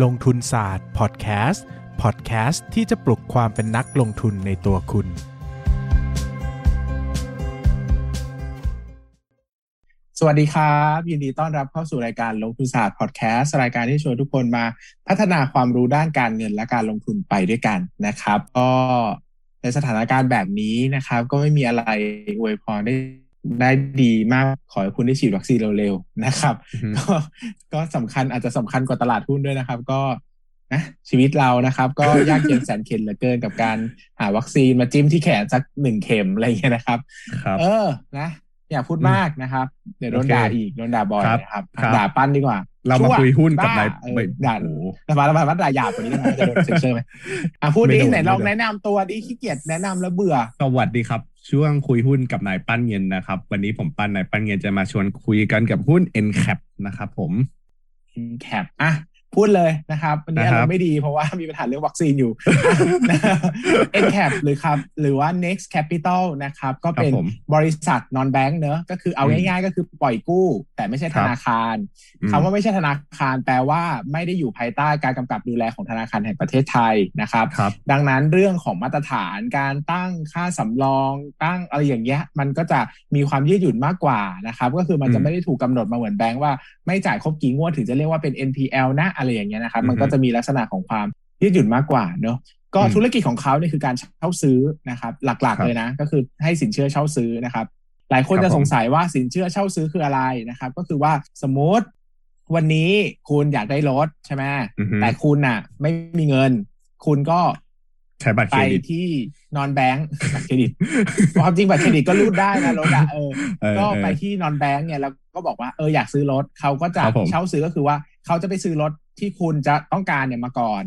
ลงทุนศาสตร์พอดแคสต์พอดแคสต์ที่จะปลุกความเป็นนักลงทุนในตัวคุณ สวัสดีครับ ยินดีต้อนรับเข้าสู่รายการลงทุนศาสตร์พอดแคสต์รายการที่ชวนทุกคนมาพัฒนาความรู้ด้านการเงินและการลงทุนไปด้วยกันนะครับ ก็ในสถานการณ์แบบนี้นะครับ ก็ไม่มีอะไรอวยพรได้ ได้ดีมากขอให้คุณได้ฉีดวัคซีนเร็วๆนะครับ ก็ก็สำคัญอาจจะสำคัญกว่าตลาดหุ้นด้วยนะครับ ก็นะชีวิตเรานะครับ ก็ยากเย็นแสนเข็ญเหลือเกินกับการหาวัคซีนมาจิ้มที่แขนสักหนึ่งเข็มอะไรอย่างเงี้ยนะครับครับเออนะอย่าพูดมากนะครับ เดี๋ยวโดนโอเคด่าอีกโดนด่าบ่อยครับนะครับครับด่าปั้นดีกว่า เรามาคุยหุ้นกับายบ้านเออไม่ด่าโอ้โหแต่มาแล้วมาด่าหยาบกว่านี้ได้ไหมจะโดนเซ็นเซอร์ไหมอะพูดไม่ดิโดนไหนลองไม่โดนแนะนำตัวดิขี้เกียจแนะนำแล้วเบื่อ สวัสดีครับ ช่วงคุยหุ้นกับนายปั้นเงินนะครับ วันนี้ผมปั้นนายปั้นเงินจะมาชวนคุยกันกับหุ้น NCAP นะครับผมแคปอะ พูดเลยนะครับวันนี้นะคอารัรบมณ์ไม่ดีเพราะว่ามีปัญหาเรื่องวัคซีนอยู่เอ็นแคปหรือครับหรือว่า next capital นะครับ ก็เป็นครับผมบริษัท non bank เนอะก็คือเอาอืมง่ายๆ ก็คือปล่อยกู้ แต่ไม่ใช่คธรับนาคารอืมคำว่าไม่ใช่ธนาคาร แปลว่าไม่ได้อยู่ภายใต้การกำกับดูแลของธนาคารแห่งประเทศไทยนะครับครับ ดังนั้นเรื่องของมาตรฐานการตั้งค่าสำรองตั้งอะไรอย่างเงี้ยมันก็จะมีความยืดหยุ่นมากกว่านะครับ ก็คือมันจะอืมไม่ได้ถูกกำหนดมาเหมือนแบงก์ว่าไม่จ่ายครบกี่งวดถึงจะเรียกว่าเป็น NPL นะอะไรอย่างเงี้ยนะครับ มันก็จะมีลักษณะของความยืดหยุ่นมากกว่าเนอะก็อืมธุรกิจของเขาเนี่ยคือการเช่าซื้อนะครับ หลักครัๆบเลยนะ ก็คือให้สินเชื่อเช่าซื้อนะครับ หลายคนครับจะผมสงสัยว่าสินเชื่อเช่าซื้อคืออะไรนะครับ ก็คือว่าสมมติวันนี้คุณอยากได้รถใช่ไหมอือฮึแต่คุณน่ะ ไม่มีเงิน คุณก็ใช้บัตรเคไปรดิตที่นอนแบงก์บัตรเครดิตความจริงบัตรเครดิตก็รูดได้นะรถอะเออเออก็เออไปที่นอนแบงก์เนี่ยแล้ว ก็บอกว่าเอออยากซื้อรถเขาก็จะครับผมเช่าซื้อก็คือว่าเขาจะไปซื้อรถที่คุณจะต้องการเนี่ยมาก่อน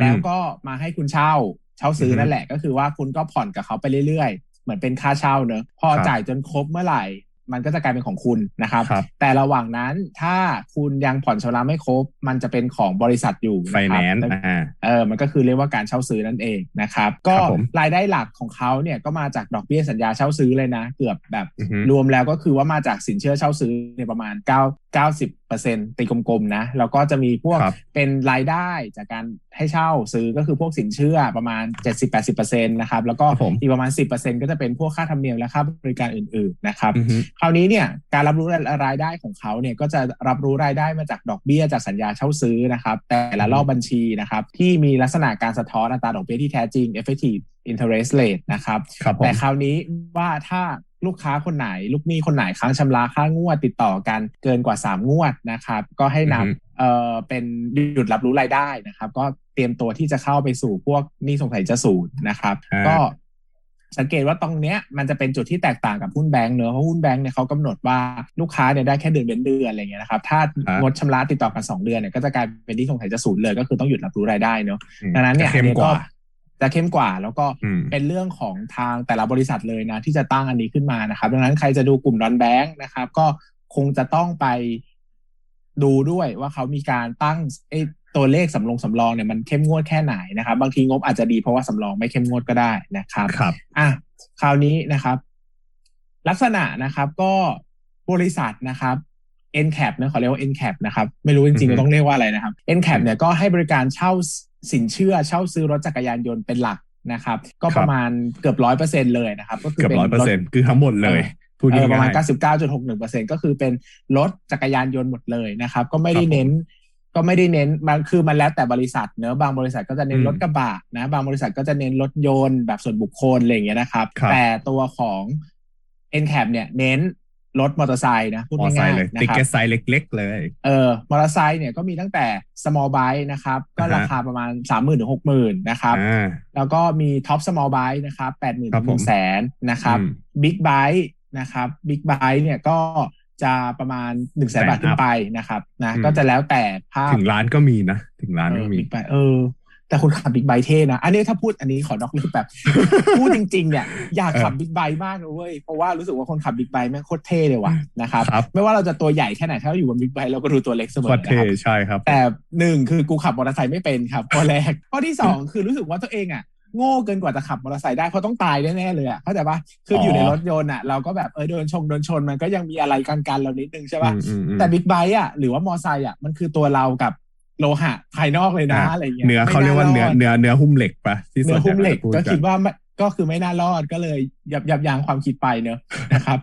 แล้วก็มาให้คุณเช่าเช่าซื้อออฮึนั่นแหละ ก็คือว่าคุณก็ผ่อนกับเขาไปเรื่อยๆ เหมือนเป็นค่าเช่าเนอะพอครับจ่ายจนครบเมื่อไหร่ มันก็จะกลายเป็นของคุณนะครับครับแต่ระหว่างนั้นถ้าคุณยังผ่อนชำระไม่ครบ มันจะเป็นของบริษัทอยู่ไฟนะคแนรับนซ์แล้วอ่าเออมันก็คือเรียกว่าการเช่าซื้อนั่นเองนะครับ ก็ครับผมรายได้หลักของเขาเนี่ยก็มาจากดอกเบี้ยสัญญาเช่าซื้อเลยนะ เกือบแบบอือฮึรวมแล้วก็คือว่ามาจากสินเชื่อเช่าซื้อเนี่ยประมาณ9 90 เปอร์เซ็นตีกลมๆนะ แล้วก็จะมีพวกครับเป็นรายได้จากการให้เช่าซื้อก็คือพวกสินเชื่อประมาณ 70-80เปอร์เซ็นต์นะครับ แล้วก็ครับผมอีกประมาณ 10เปอร์เซ็นต์ก็จะเป็นพวกค่าธรรมเนียมและค่าบริการอื่นๆนะครับอือฮึคราวนี้เนี่ยการรับรู้รายได้ของเขาเนี่ยก็จะรับรู้รายได้มาจากดอกเบี้ยจากสัญญาเช่าซื้อนะครับ แต่ละรอบบัญชีนะครับ ที่มีลักษณะการสะท้อนอัตราดอกเบี้ยที่แท้จริง effective interest rate นะครับครับผมแต่คราวนี้ว่าถ้า ลูกค้าคนไหน ลูกหนี้คนไหนค้างชำระค่างวดติดต่อกันเกินกว่า 3 งวดนะครับ ก็ให้นอือฮึำเอ่อเป็นหยุดรับรู้รายได้นะครับ ก็เตรียมตัวที่จะเข้าไปสู่พวกหนี้สงสัยจะศูนย์นะครับอ่าก็สังเกตว่าตรงเนี้ยมันจะเป็นจุดที่แตกต่างกับหุ้นแบงก์เนอะเพราะหุ้นแบงก์เนี่ยเขากำหนดว่าลูกค้าเนี่ยได้แค่เดือนเว้นเดือนอะไรเงี้ยนะครับ ถ้างดชำระติดต่อกันสองเดือนเนี่ยก็จะกลายเป็นที่สงสัยจะศูนย์เลย ก็คือต้องหยุดรับรู้รายได้เนอะอืมดังนั้นเนี่ยจะเข้มอันนี้กว่า จะเข้มกว่า แล้วก็อืมเป็นเรื่องของทางแต่ละบริษัทเลยนะ ที่จะตั้งอันนี้ขึ้นมานะครับ ดังนั้นใครจะดูกลุ่มนอนแบงค์นะครับ ก็คงจะต้องไปดูด้วยว่าเขามีการตั้งไอ้ตัวเลขสำรองสำรองเนี่ยมันเข้มงวดแค่ไหนนะครับ บางทีงบอาจจะดีเพราะว่าสำรองไม่เข้มงวดก็ได้นะครับครับอะคราวนี้นะครับ ลักษณะนะครับก็บริษัทนะครับ NCAP นะขอเรียกว่า NCAP นะครับ ไม่รู้จริงๆอือฮึก็ต้องเรียกว่าอะไรนะครับ NCAP เนี่ยก็ให้บริการเช่า สินเชื่อเช่าซื้อรถจักรยานยนต์เป็นหลักนะครับ ก็ประมาณเกือบร้อยเปอร์เซ็นเลยนะครับ ก็คือเกือบเป็นร้อยเปอร์เซ็นต์คือทั้งหมดเลยเออพูดเออประมาณง่าย99.61%ก็คือเป็นรถจักรยานยนต์หมดเลยนะครับ ก็ไม่ได้ครับผมเน้น ก็ไม่ได้เน้นมันคือมันแล้วแต่บริษัทเนอะบางบริษัทก็จะเน้นอืมรถกระบะนะ บางบริษัทก็จะเน้นรถยนต์แบบส่วนบุคคลอะไรอย่างเงี้ยนะครับครับแต่ตัวของ NCAP เนี่ยเน้น รถมอเตอร์ไซค์นะพูดมอไซง่ายค์เลยๆนะติ๊กครับเก็ตไซส์เล็ก ๆ เลยเออมอเตอร์ไซค์เนี่ยก็มีตั้งแต่ small bike นะครับ ก็อ่าฮะราคาประมาณ 30,000ถึง60,000นะครับอ่าแล้วก็มี top small bike นะครับ80,000ครัถึบงผม1แสนนะครับอืม big bike นะครับ big bike เนี่ยก็จะประมาณ1นึ่งแสนบาทขึ้นไปนะครับนะอืมก็จะแล้วแต่ภาพถึงร้านก็มีนะ ถึงร้านก็มีบิ๊กไบเออ แต่คุณขับบิ๊กไบค์เท่นะ อันนี้ถ้าพูดอันนี้ขอนอกเรื่องแบบ พูดจริงๆเนี่ยอยากขับเออบิ๊กไบค์มากเลยเว้ยเพราะว่ารู้สึกว่าคนขับบิ๊กไบค์แม่งโคตรเท่เลยว่ะนะครับครับไม่ว่าเราจะตัวใหญ่แค่ไหนถ้าเราอยู่บนบิ๊กไบค์เราก็ดูตัวเล็กเสมโคอตรนะเท่ครับใช่ครับ แต่หนึ่งคือกูขับมอเตอร์ไซค์ไม่เป็นครับข้อแรกข้อที่สองคือรู้สึกว่าตัวเองอะโง่เกินกว่าจะขับมอเตอร์ไซค์ได้เพราะต้องตายแน่ๆเลยอะเข้าใจปะคืออยู่ในรถยนต์อะเราก็แบบเออโดนชงโดนชนมันก็ยังมีอะไรกันกันเรานิดนึงใช่ปะอืมอืมอืมแต่บิ๊กไบค์อะหรือว่ามอไซค์อะมันคือตัวเรากับ โลหะภายนอกเลยนะอะไรเงี้ยเนื้อเขาเรียกว่าเนื้อเนื้อเนื้อหุ้มเหล็กปะที่เนื้อหุ้มเหล็กส่วนใญ่ก็จะพูคิดว่าไม่ก็คือไม่น่ารอดก็เลยยับยับยั้งความคิดไปเนอะนะครับ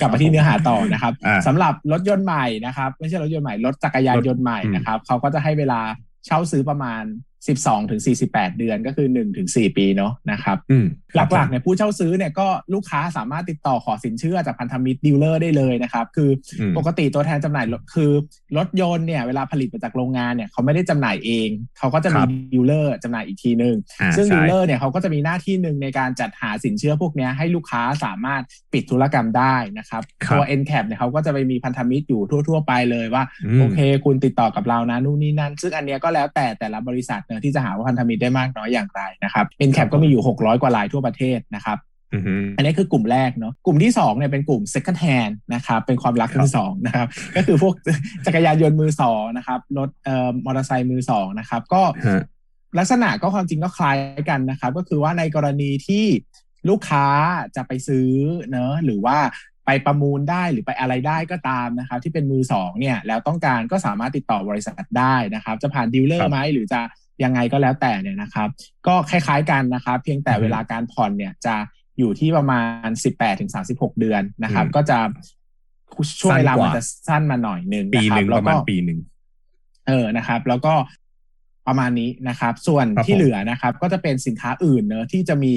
กลับมาที่เนื้อหาต่อนะครับอ่าสำหรับรถยนต์ใหม่นะครับ ไม่ใช่รถยนต์ใหม่รถจักรยานยนต์ใหม่อืมนะครับเขาก็จะให้เวลาเช่าซื้อประมาณ12ถึง48 เดือนก็คือ1ถึง4ปีเนาะนะครับอืมหลักๆเนี่ยผู้เช่าซื้อเนี่ยก็ลูกค้าสามารถติดต่อขอสินเชื่อจากพันธมิตร dealer ได้เลยนะครับ คืออืมปกติตัวแทนจำหน่ายรถคือรถยนต์เนี่ยเวลาผลิตมาจากโรงงานเนี่ยเขาไม่ได้จำหน่ายเอง เขาก็จะครับมี dealer จำหน่ายอีกทีนึงอ่าซึ่งใช่ดีลเลอร์เนี่ยเขาก็จะมีหน้าที่หนึ่งในการจัดหาสินเชื่อพวกเนี้ยให้ลูกค้าสามารถปิดธุรกรรมได้นะครับครับตัว n c a p เนี่ยเขาก็จะไปมีพันธมิตรอยู่ทั่ว ๆ ไปเลยว่ามโอเค คุณติดต่อกับเรานะนู่นนี่นั่น ซึ่งอันเนี้ยก็แล้วแต่แต่ละบริษัทเนอะที่จะหาว่าพันธมิตรได้มากน้อยอย่างไรนะครับ n c a p ก็มีอยู่ 600 กว่ารายทั่วประเทศนะครับอือฮึอันนี้คือกลุ่มแรกเนาะกลุ่มที่2เนี่ยเป็นกลุ่ม second hand นะครับเป็นความรักครับมือสองนะครับก็คือพวกจักรยานยนต์มือสองนะครับรถเอ่อมอเตอร์ไซค์มือสองนะครับ ก็ฮะลักษณะก็ความจริงก็คล้ายกันนะครับ ก็คือว่าในกรณีที่ลูกค้าจะไปซื้อเนอะหรือว่าไปประมูลได้หรือไปอะไรได้ก็ตามนะครับ ที่เป็นมือสองเนี่ยแล้วต้องการก็สามารถติดต่อบริษัทได้นะครับ จะผ่านดีลเลอครัร์บไหมหรือจะ ยังไงก็แล้วแต่เนี่ยนะครับ ก็คล้ายๆกันนะครับ เพียงแต่อือฮึเวลาการผ่อนเนี่ยจะอยู่ที่ประมาณ 18ถึง36 เดือนนะครับอืมก็จะช่วงเวลาสั้นกว่ามันจะสั้นมาหน่อยหนึ่งปีนะคหรันึ่บงแล้ปวระมาก็ณปีหนึ่งเออนะครับ แล้วก็ประมาณนี้นะครับ ส่วนครับที่ผมเหลือนะครับ ก็จะเป็นสินค้าอื่นเนอะที่จะมี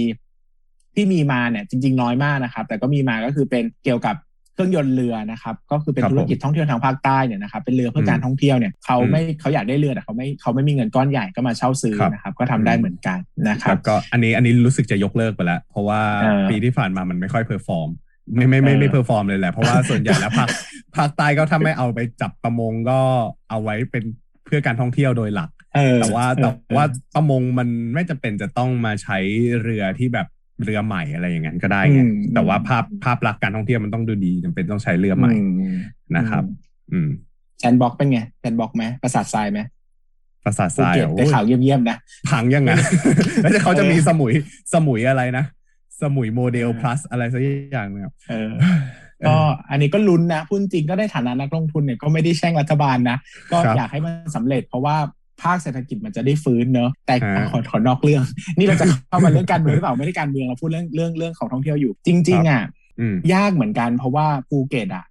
ที่มีมาเนี่ยจริง ๆ น้อยมากนะครับ แต่ก็มีมาก็คือเป็นเกี่ยวกับเครื่องยนต์เรือนะครับก็คือเป็นครับธุรกิจท่องเที่ยวทางภาคใต้เนี่ยนะครับเป็นเรือเพื่อการอืมท่องเที่ยวเนี่ยเขาอืมไม่เขาอยากได้เรือแต่เขาไม่เขาไม่มีเงินก้อนใหญ่ก็มาเช่าซื้อครับนะครับก็ทำได้อืมเหมือนกันนะครับแล้วก็อันนี้อันนี้รู้สึกจะยกเลิกไปแล้วเพราะว่าเออปีที่ผ่านมามันไม่ค่อย perform ไม่ไม่ไม่เออไม่ perform เลยแหละเพราะว่าส่วนใหญ่แล้วภาคภาคใต้ก็ถ้าไม่เอาไปจับประมงก็เอาไว้เป็นเพื่อการท่องเที่ยวโดยหลักเออแต่ว่าเออแต่ว่าประมงมันไม่จำเป็นจะต้องมาใช้เรือที่แบบ เรือใหม่อะไรอย่างนั้นก็ได้ไงอืมแต่ว่าภาพภาพลักษณ์การท่องเที่ยวมันต้องดูดีจำเป็นต้องใช้เรือใหม่อืมนะครับ อืมแซนบ็อกเป็นไงแซนบ็อกไหมประสาททรายไหมภาษาทภูรายเก็ตอะได้ข่าวเยี่ยมๆนะพังยังไงแล้วจะเขาจะมีสมุยสมุยอะไรนะสมุยโมเดลเออ plus อะไรสักอย่างนะครับเออก็อันนี้ก็ลุ้นนะพูดจริงก็ได้ฐานะนักลงทุนเนี่ยก็ไม่ได้แช่งรัฐบาลนะ ก็ครับอยากให้มันสำเร็จเพราะว่า ภาคเศรษฐกิจมันจะได้ฟื้นเนอะแต่ฮะขอขอนอกเรื่อง นี่เราจะเข้ามาเรื่องการเมืองหรือเปล่าไม่ได้การเมืองเราพูดเรื่องเรื่องเรื่องของท่องเที่ยวอยู่ จริง ๆ อะอืมยากเหมือนกันเพราะว่าภูเก็ตอะ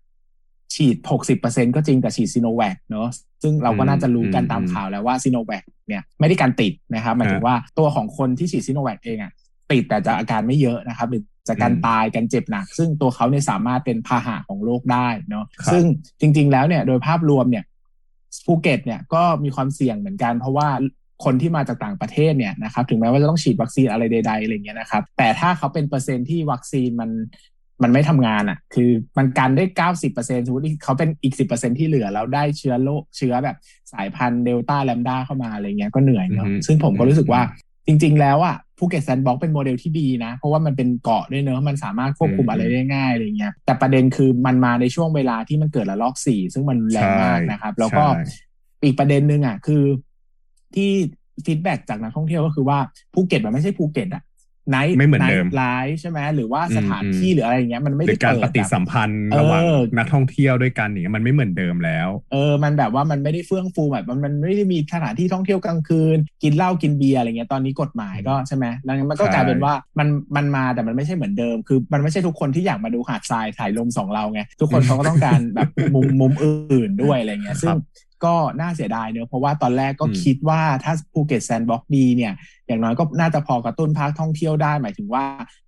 ฉีด 60%ก็จริงแต่ฉีดซีโนแวคเนอะซึ่งเราก็น่าจะรู้กันอืมตามข่าวแล้วว่าซีโนแวคเนี่ยไม่ได้การติดนะครับหมายถึงฮะว่าตัวของคนที่ฉีดซีโนแวคเองอะติดแต่จะอาการไม่เยอะนะครับหรือจากการอืมตายการเจ็บหนัก ซึ่งตัวเขาเนี่ยสามารถเป็นพาหะของโรคได้เนาะครับซึ่งจริง ๆ แล้วเนี่ยโดยภาพรวมเนี่ย ภูเก็ตเนี่ยก็มีความเสี่ยงเหมือนกัน เพราะว่าคนที่มาจากต่างประเทศเนี่ยนะครับถึงแม้ว่าจะต้องฉีดวัคซีนอะไรใดๆอะไรเงี้ยนะครับ แต่ถ้าเขาเป็นเปอร์เซ็นต์ที่วัคซีนมันมันไม่ทำงานอะ คือมันกันได้เก้าสิบเปอร์เซ็นสมมติเขาเป็นอีกสิบเปอร์เซ็นที่เหลือแล้วได้เชื้อโรคเชื้อแบบสายพันธุ์เดลต้าแลมด้าเข้ามาอะไรเงี้ยก็เหนื่อยเนาะอือฮึซึ่งผมก็รู้สึกว่าจริง ๆ แล้วอะ ภูเก็ต sandbox เป็นโมเดลที่ดีนะ เพราะว่ามันเป็นเกาะด้วยเนอะมันสามารถควบคุมอืมอะไรได้ง่ายอะไรเงี้ยแต่ประเด็นคือมันมาในช่วงเวลาที่มันเกิดระลอกสี่ซึ่งมันแรงมากนะครับ แล้วก็ใช่อีกประเด็นหนึ่งอะคือที่ feedback จากนักท่องเที่ยวก็คือว่าภูเก็ตมันไม่ใช่ภูเก็ตอะ night ไม่เหมือนเดิม lifeฟ์ใช่ไหมหรือว่าอืมสถานที่หรืออะไรอย่างเงี้ยมันไม่ได้เปิดแบบหรือการปฏิสัมพันธ์เออระหว่างนักท่องเที่ยวด้วยกันอย่างเงี้ยมันไม่เหมือนเดิมแล้ว เออ มันแบบว่ามันไม่ได้เฟื่องฟูแบบมันมันไม่ได้มีสถานที่ท่องเที่ยวกลางคืน กินเหล้ากินเบียร์อะไรเงี้ยตอนนี้กฎหมายก็ใช่ไหมแล้วมันก็ใช่กลายเป็นว่ามันมันมาแต่มันไม่ใช่เหมือนเดิม คือมันไม่ใช่ทุกคนที่อยากมาดูหาดทรายสายลมสองเราไงทุกคนเขาก็ต้องการแบบมุมมุมอื่นด้วยอะไรเงี้ยซึ่ง ก็น่าเสียดายเนอะเพราะว่าตอนแรกก็อืมคิดว่าถ้าภูเก็ต sandbox ดีเนี่ย อย่างน้อยก็น่าจะพอกระตุ้นภาคท่องเที่ยวได้ หมายถึงว่า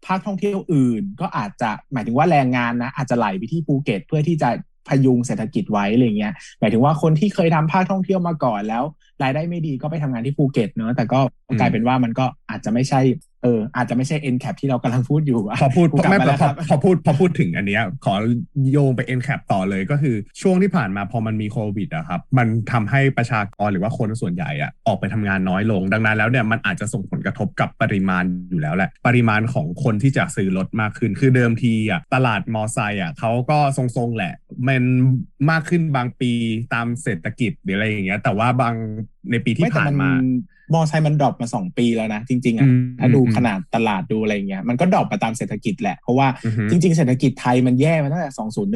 ภาคท่องเที่ยวอื่น ก็อาจจะหมายถึงว่าแรงงานนะอาจจะไหลไปที่ภูเก็ตเพื่อที่จะพยุงเศรษฐกิจไว้อะไรเงี้ยหมายถึงว่าคนที่เคยทำภาคท่องเที่ยวมาก่อนแล้ว รายได้ไม่ดีก็ไปทำงานที่ภูเก็ตเนอะแต่ก็อืมกลายเป็นว่ามันก็อาจจะไม่ใช่เอออาจจะไม่ใช่ n cap ที่เรากำลังพูดอยู่ะพอพูดกูกลับไม่มาพแล้อวครับพอพูดพอพูดถึงอันเนี้ยขอโยงไป n c a p ต่อเลยก็คือช่วงที่ผ่านมาพอมันมีโควิดอะครับมันทำให้ประชากรหรือว่าคนส่วนใหญ่อะออกไปทำงานน้อยลง ดังนั้นแล้วเนี่ยมันอาจจะส่งผลกระทบกับปริมาณอยู่แล้วแหละปริมาณของคนที่จะซื้อรถมากขึ้นคือเดิมทีอะตลาดมอไซค์อะเขาก็ทรงๆแหละมันมากขึ้นบางปีตามเศรษฐกิจหรืออะไรอย่างเงี้ยแต่ว่าบางในปีที่ผ่านมา มอไซค์มัน drop มาสองปีแล้วนะจริง ๆอะอืมถ้าดูอืมขนาดตลาดดูอะไรเงี้ยมันก็ drop มาตามเศรษฐกิจแหละ เพราะว่าอือฮึจริง ๆ เศรษฐกิจไทยมันแย่มาตั้งแต่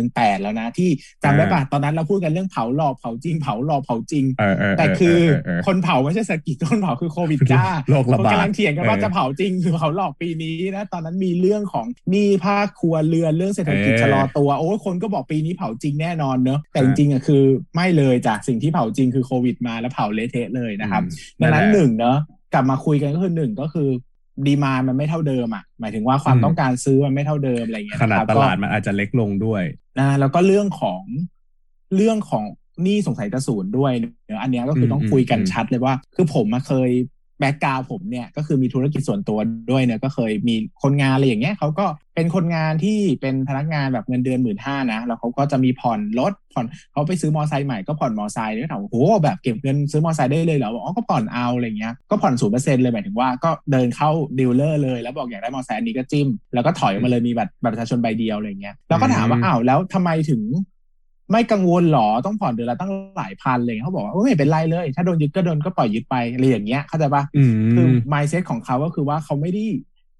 2018แล้วนะ ที่จำได้ปะอ่าตอนนั้นเราพูดกันเรื่องเผาหลอกเผาจริงเผาหลอกเผาจริงเออเออเแต่คือเเอคนเผาไม่ใช่เศรษฐกิจคนเผาคือโควิดจ้าโรคระบาดนกำลังเถียงกันว่าเออจะเผาจริงหรือเผาหลอกปีนี้นะตอนนั้นมีเรื่องของหนี้ภาคครัวเรือนเรื่องเศรษฐกิจเออชะลอตัวโอ้ยคนก็บอกปีนี้เผาจริงแน่นอนเนอะแต่ครับจริงๆอะคือไม่เลยจ้ะสิ่งที่เผาจริงคือโควิดมาแล้วเผาเละเทะเลยนะครับอืมดังนั้นแหละหนึ่งเนอะกลับมาคุยกันก็คือหนึ่งก็คือดีมามันไม่เท่าเดิมอะหมายถึงว่าความอืมต้องการซื้อมันไม่เท่าเดิมอะไรอย่างเงี้ยขนาดครับตก็ลาดมันอาจจะเล็กลงด้วยนะแล้วก็เรื่องของเรื่องของหนี้สงสัยจะศูนย์ด้วยเนอะอันเนี้ยก็คือต้องอืมคุยกันอืมชัดเลยว่า คือผมมาเคย แบ็กกราวผมเนี่ยก็คือมีธุรกิจส่วนตัวด้วยเนี่ยก็เคยมีคนงานอะไรอย่างเงี้ยเขาก็เป็นคนงานที่เป็นพนักงานแบบเงินเดือนหมื่นห้านะแล้วเขาก็จะมีผ่อนรถผ่อนเขาไปซื้อมอไซค์ใหม่ก็ผ่อนมอไซค์เนี่ยถามว่าโอ้แบบเก็บเงินซื้อมอไซค์ได้เลยเหรออ๋อก็ผ่อนเอาอะไรเงี้ยก็ผ่อนศูนย์เปอร์เซ็นต์เลยหมายถึงว่าก็เดินเข้า dealer เลยแล้วบอกอยากได้มอไซค์อันนี้ก็จิ้ม แล้วก็ถอยออกมาเลยมีบัตรบัตรประชาชนใบเดียวอะไรเงี้ยเราก็ถามว่าอ้าวแล้วทำไมถึง ไม่กังวลเหรอต้องผ่อนเดือนละตั้งหลายพันเลยเขาบอกว่าโอ้ยไม่เป็นไรเลย ถ้าโดนยึดก็โดนก็ปล่อยยึดไปอะไรอย่างเงี้ยเข้าใจปะอืมคือ mindset ของเขาก็คือว่าเขาไม่ได้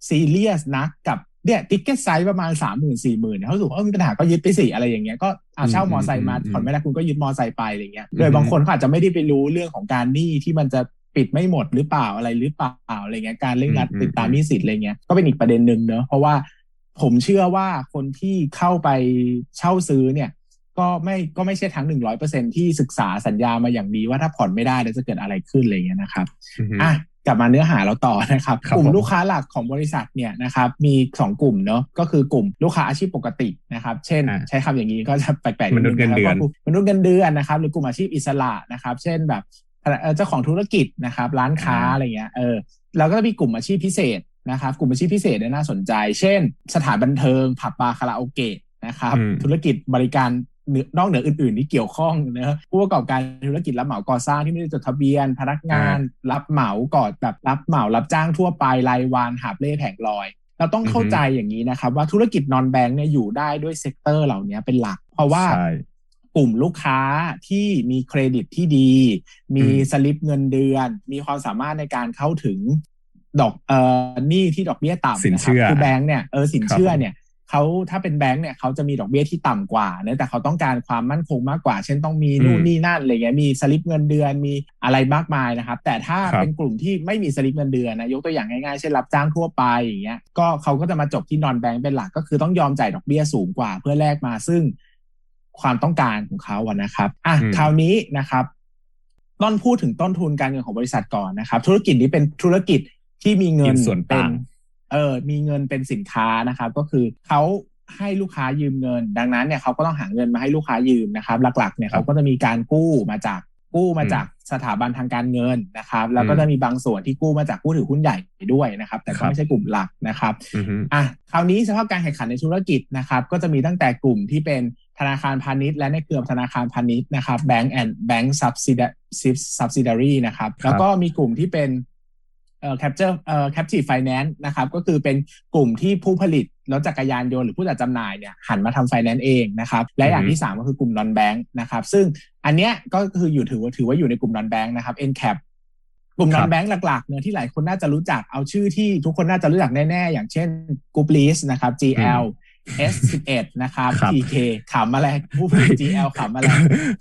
ซีเรียสนักกับเนี่ย ticket size ประมาณสามหมื่นสี่หมื่นเขารู้สึกว่าเออมีปัญหาก็ยึดไปสี่อะไรอย่างเงี้ยก็เอาเช่ามอไซค์มาผ่อนไม่ได้คุณก็ยึดมอไซค์ไปอะไรเงี้ยโดยบางคนเขาอาจจะไม่ได้ไปรู้เรื่องของการหนี้ที่มันจะปิดไม่หมดหรือเปล่าอะไรหรือเปล่าอะไรเงี้ยการเร่งรัดติดตามหนี้สินอะไรเงี้ยก็เป็นอีกประเด็นหนึ่งเนอะเพราะว่าผมเชื่อว่าคนที่เข้าไปเช่าซื้อเนี่ย ก็ไม่ก็ไม่ใช่ทั้งหนึ่งร้อยเปอร์เซ็นที่ศึกษาสัญญามาอย่างดีว่าถ้าผ่อนไม่ได้แล้วจะเกิดอะไรขึ้นอะไรอย่างเงี้ยนะครับอืมอะกลับมาเนื้อหาเราต่อนะครับครับกลุ่มผมลูกค้าหลักของบริษัทเนี่ยนะครับมีสองกลุ่มเนาะก็คือกลุ่มลูกค้าอาชีพปกตินะครับเช่นอ่าใช้คำอย่างนี้ก็จะแปลกๆมนุษย์เงินเดือนะครับมนุษย์เงินเดือนนะครับหรือกลุ่มอาชีพอิสระนะครับเช่นแบบเอ่อเจ้าของธุรกิจนะครับร้านค้าอะไรเงี้ยเออเราก็จะมีกลุ่มอาชีพพิเศษนะครับกลุ่มอาชีพพิเศษเนี่ยน่าสนใจ เช่น สถานบันเทิงผับบาร์คาราโอเกะนะครับอืมธุรกิจบริการเห นือนอกเหนืออื่นๆที่เกี่ยวข้องนะผู้ประกอบการธุรกิจรับเหมาก่อสร้างที่ไม่ได้จดทะเบียน พนักงาน รับเหมาก่อแบบรับเหมารับจ้างทั่วไปรายวันหาบเล่แผงลอย เราต้องเข้าใจอย่างนี้นะครับ ว่าธุรกิจ non-bank เนี่ยอยู่ได้ด้วย sector เหล่านี้เป็นหลัก เพราะว่าใช่กลุ่มลูกค้าที่มีเครดิตที่ดี มีอืมสลิปเงินเดือน มีความสามารถในการเข้าถึงดอกเอ่อหนี้ที่ดอกเบี้ยต่ำสินเชื่อนะครับคือแบงค์เนี่ยเออสินครับเชื่อครับผมเนี่ย เขาถ้าเป็นแบงค์เนี่ยเขาจะมีดอกเบี้ยที่ต่ำกว่าเนอะแต่เขาต้องการความมั่นคงมากกว่า เช่นต้องมีนู่นนี่นั่นอะไรเงี้ยมีสลิปเงินเดือนมีอะไรมากมายนะครับ แต่ถ้าครับเป็นกลุ่มที่ไม่มีสลิปเงินเดือนนะยกตัวอย่างง่ายๆเช่นรับจ้างทั่วไปอย่างเงี้ยก็เขาก็จะมาจบที่นอนแบงค์เป็นหลักก็คือต้องยอมจ่ายดอกเบี้ยสูงกว่า เพื่อแลกมาซึ่งความต้องการของเขาอะนะครับอะอืมคราวนี้นะครับต้นพูดถึงต้นทุนการเงินของบริษัทก่อนนะครับ ธุรกิจนี้เป็นธุรกิจที่มีเงินกินส่วนเป็ต่านง เออมีเงินเป็นสินค้านะครับ ก็คือเขาให้ลูกค้ายืมเงิน ดังนั้นเนี่ยเขาก็ต้องหาเงินมาให้ลูกค้ายืมนะครับ หลักๆเนี่ยครับเขาก็จะมีการกู้มาจากกู้มาอืมจากสถาบันทางการเงินนะครับ แล้วก็อืมจะมีบางส่วนที่กู้มาจากผู้ถือหุ้นใหญ่ด้วยนะครับ แต่คก็รับไม่ใช่กลุ่มหลักนะครับอือฮึอะคราวนี้สภาพการแข่งขันในธุรกิจนะครับ ก็จะมีตั้งแต่กลุ่มที่เป็นธนาคารพาณิชย์ และในเครือธนาคารพาณิชย์นะครับ Bank and Bank Subsidiary นะครับครับ แล้วก็มีกลุ่มที่เป็น เอ่อ capture เอ่อ captive finance นะครับก็คือเป็นกลุ่มที่ผู้ผลิตรถจักรยานยนต์หรือผู้จัดจำหน่ายเนี่ยหันมาทำ finance เองนะครับและอย่างที่สามก็คือกลุ่ม non bank นะครับซึ่งอันเนี้ยก็คืออยู่ถือว่าถือว่าอยู่ในกลุ่ม non bank นะครับ NCAP กลุ่มครั non บ bank หลักๆเนื้อที่หลายคนน่าจะรู้จักเอาชื่อที่ทุกคนน่าจะรู้จักแน่ ๆ อย่างเช่น Group Lease นะครับ GL S11 นะครับครับ TK ขำอะไรผู้ผลิต GL ขำอะไร